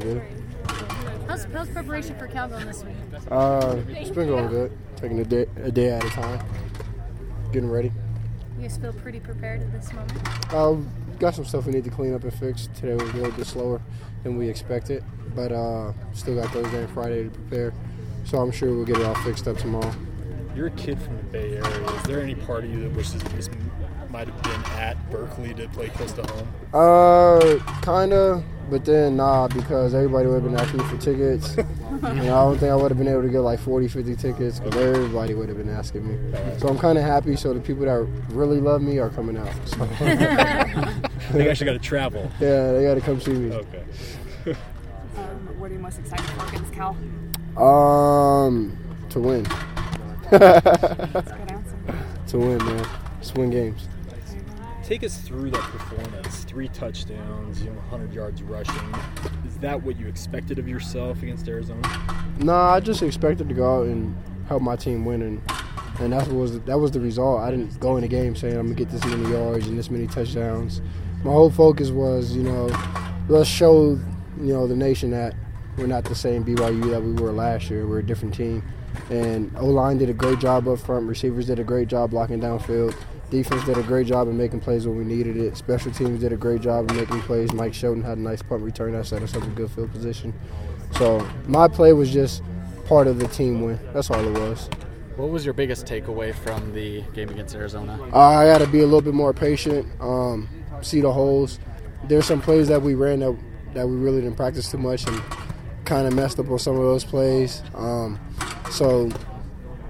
Good. How's, how's preparation for Cal going this week? Uh, it's been going good. Taking a day, a day at a time. Getting ready. You guys feel pretty prepared at this moment? Uh, got some stuff we need to clean up and fix. Today was a little bit slower than we expected, but uh, still got Thursday and Friday to prepare. So I'm sure we'll get it all fixed up tomorrow. You're a kid from the Bay Area. Is there any part of you that wishes this might have been at Berkeley to play close to home? Uh, kinda, but then nah, because everybody would have been asking me for tickets. you know, I don't think I would have been able to get like 40, 50 tickets because everybody would have been asking me. So I'm kind of happy. So the people that really love me are coming out. So. I think I actually got to travel. Yeah, they got to come see me. Okay. Um, what are you most excited for against Cal? Um, to win. That's a good answer. to win, man. Just win games. Take us through that performance. Three touchdowns, you know, 100 yards rushing. Is that what you expected of yourself against Arizona? Nah, I just expected to go out and help my team win, and and that was that was the result. I didn't go in the game saying I'm gonna get this many yards and this many touchdowns. My whole focus was, you know, let's show you know the nation that we're not the same BYU that we were last year. We're a different team. And O line did a great job up front. Receivers did a great job blocking downfield. Defense did a great job in making plays when we needed it. Special teams did a great job in making plays. Mike Shelton had a nice punt return that set us up in good field position. So my play was just part of the team win. That's all it was. What was your biggest takeaway from the game against Arizona? Uh, I got to be a little bit more patient. Um, see the holes. There's some plays that we ran that that we really didn't practice too much and kind of messed up on some of those plays. Um, so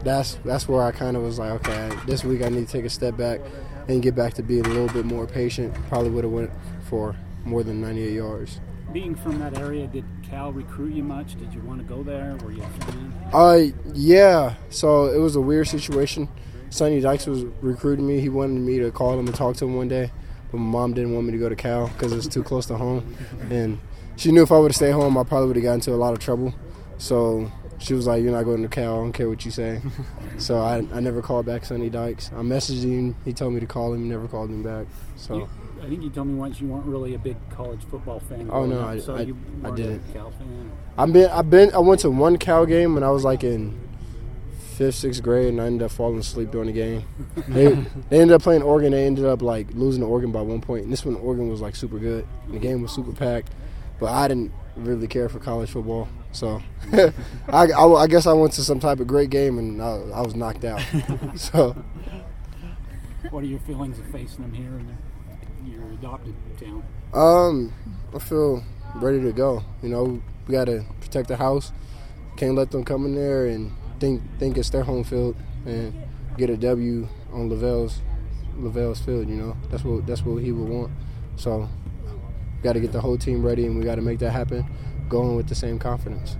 that's that's where I kind of was like, okay, this week I need to take a step back and get back to being a little bit more patient. Probably would have went for more than 98 yards. Being from that area, did Cal recruit you much? Did you want to go there? Were you a fan? Uh, yeah. So it was a weird situation. Sonny Dykes was recruiting me. He wanted me to call him and talk to him one day, but my mom didn't want me to go to Cal because it's too close to home, and she knew if I would have stayed home, I probably would have gotten into a lot of trouble. So she was like, "You're not going to Cal. I don't care what you say." so I, I never called back Sonny Dykes. I messaged him. He told me to call him. He never called me back. So. You, I think you told me once you weren't really a big college football fan. Oh, no, up, I- so I- you I didn't. A Cal fan. I've been I've been I went to one Cal game when I was like in fifth, sixth grade and I ended up falling asleep during the game. They they ended up playing Oregon, they ended up like losing to Oregon by one point. And this one Oregon was like super good. And the game was super packed. But I didn't really care for college football. So I, I, I guess I went to some type of great game and I, I was knocked out. so What are your feelings of facing them here in your adopted town? Um, I feel ready to go. You know, we got to protect the house. Can't let them come in there and think think it's their home field and get a W on LaVell's LaVell's field. You know, that's what that's what he would want. So, got to get the whole team ready, and we got to make that happen. Going with the same confidence.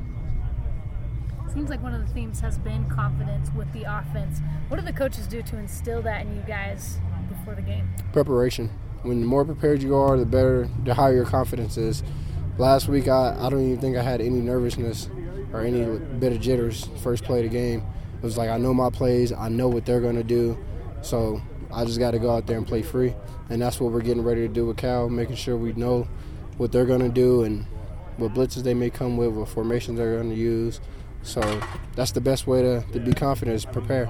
Seems like one of the themes has been confidence with the offense. What do the coaches do to instill that in you guys before the game? preparation. When the more prepared you are, the better, the higher your confidence is. Last week, I, I don't even think I had any nervousness or any bit of jitters first play of the game. It was like I know my plays, I know what they're going to do, so I just got to go out there and play free. And that's what we're getting ready to do with Cal, making sure we know what they're going to do and what blitzes they may come with, what formations they're going to use. So that's the best way to, to be confident is prepare.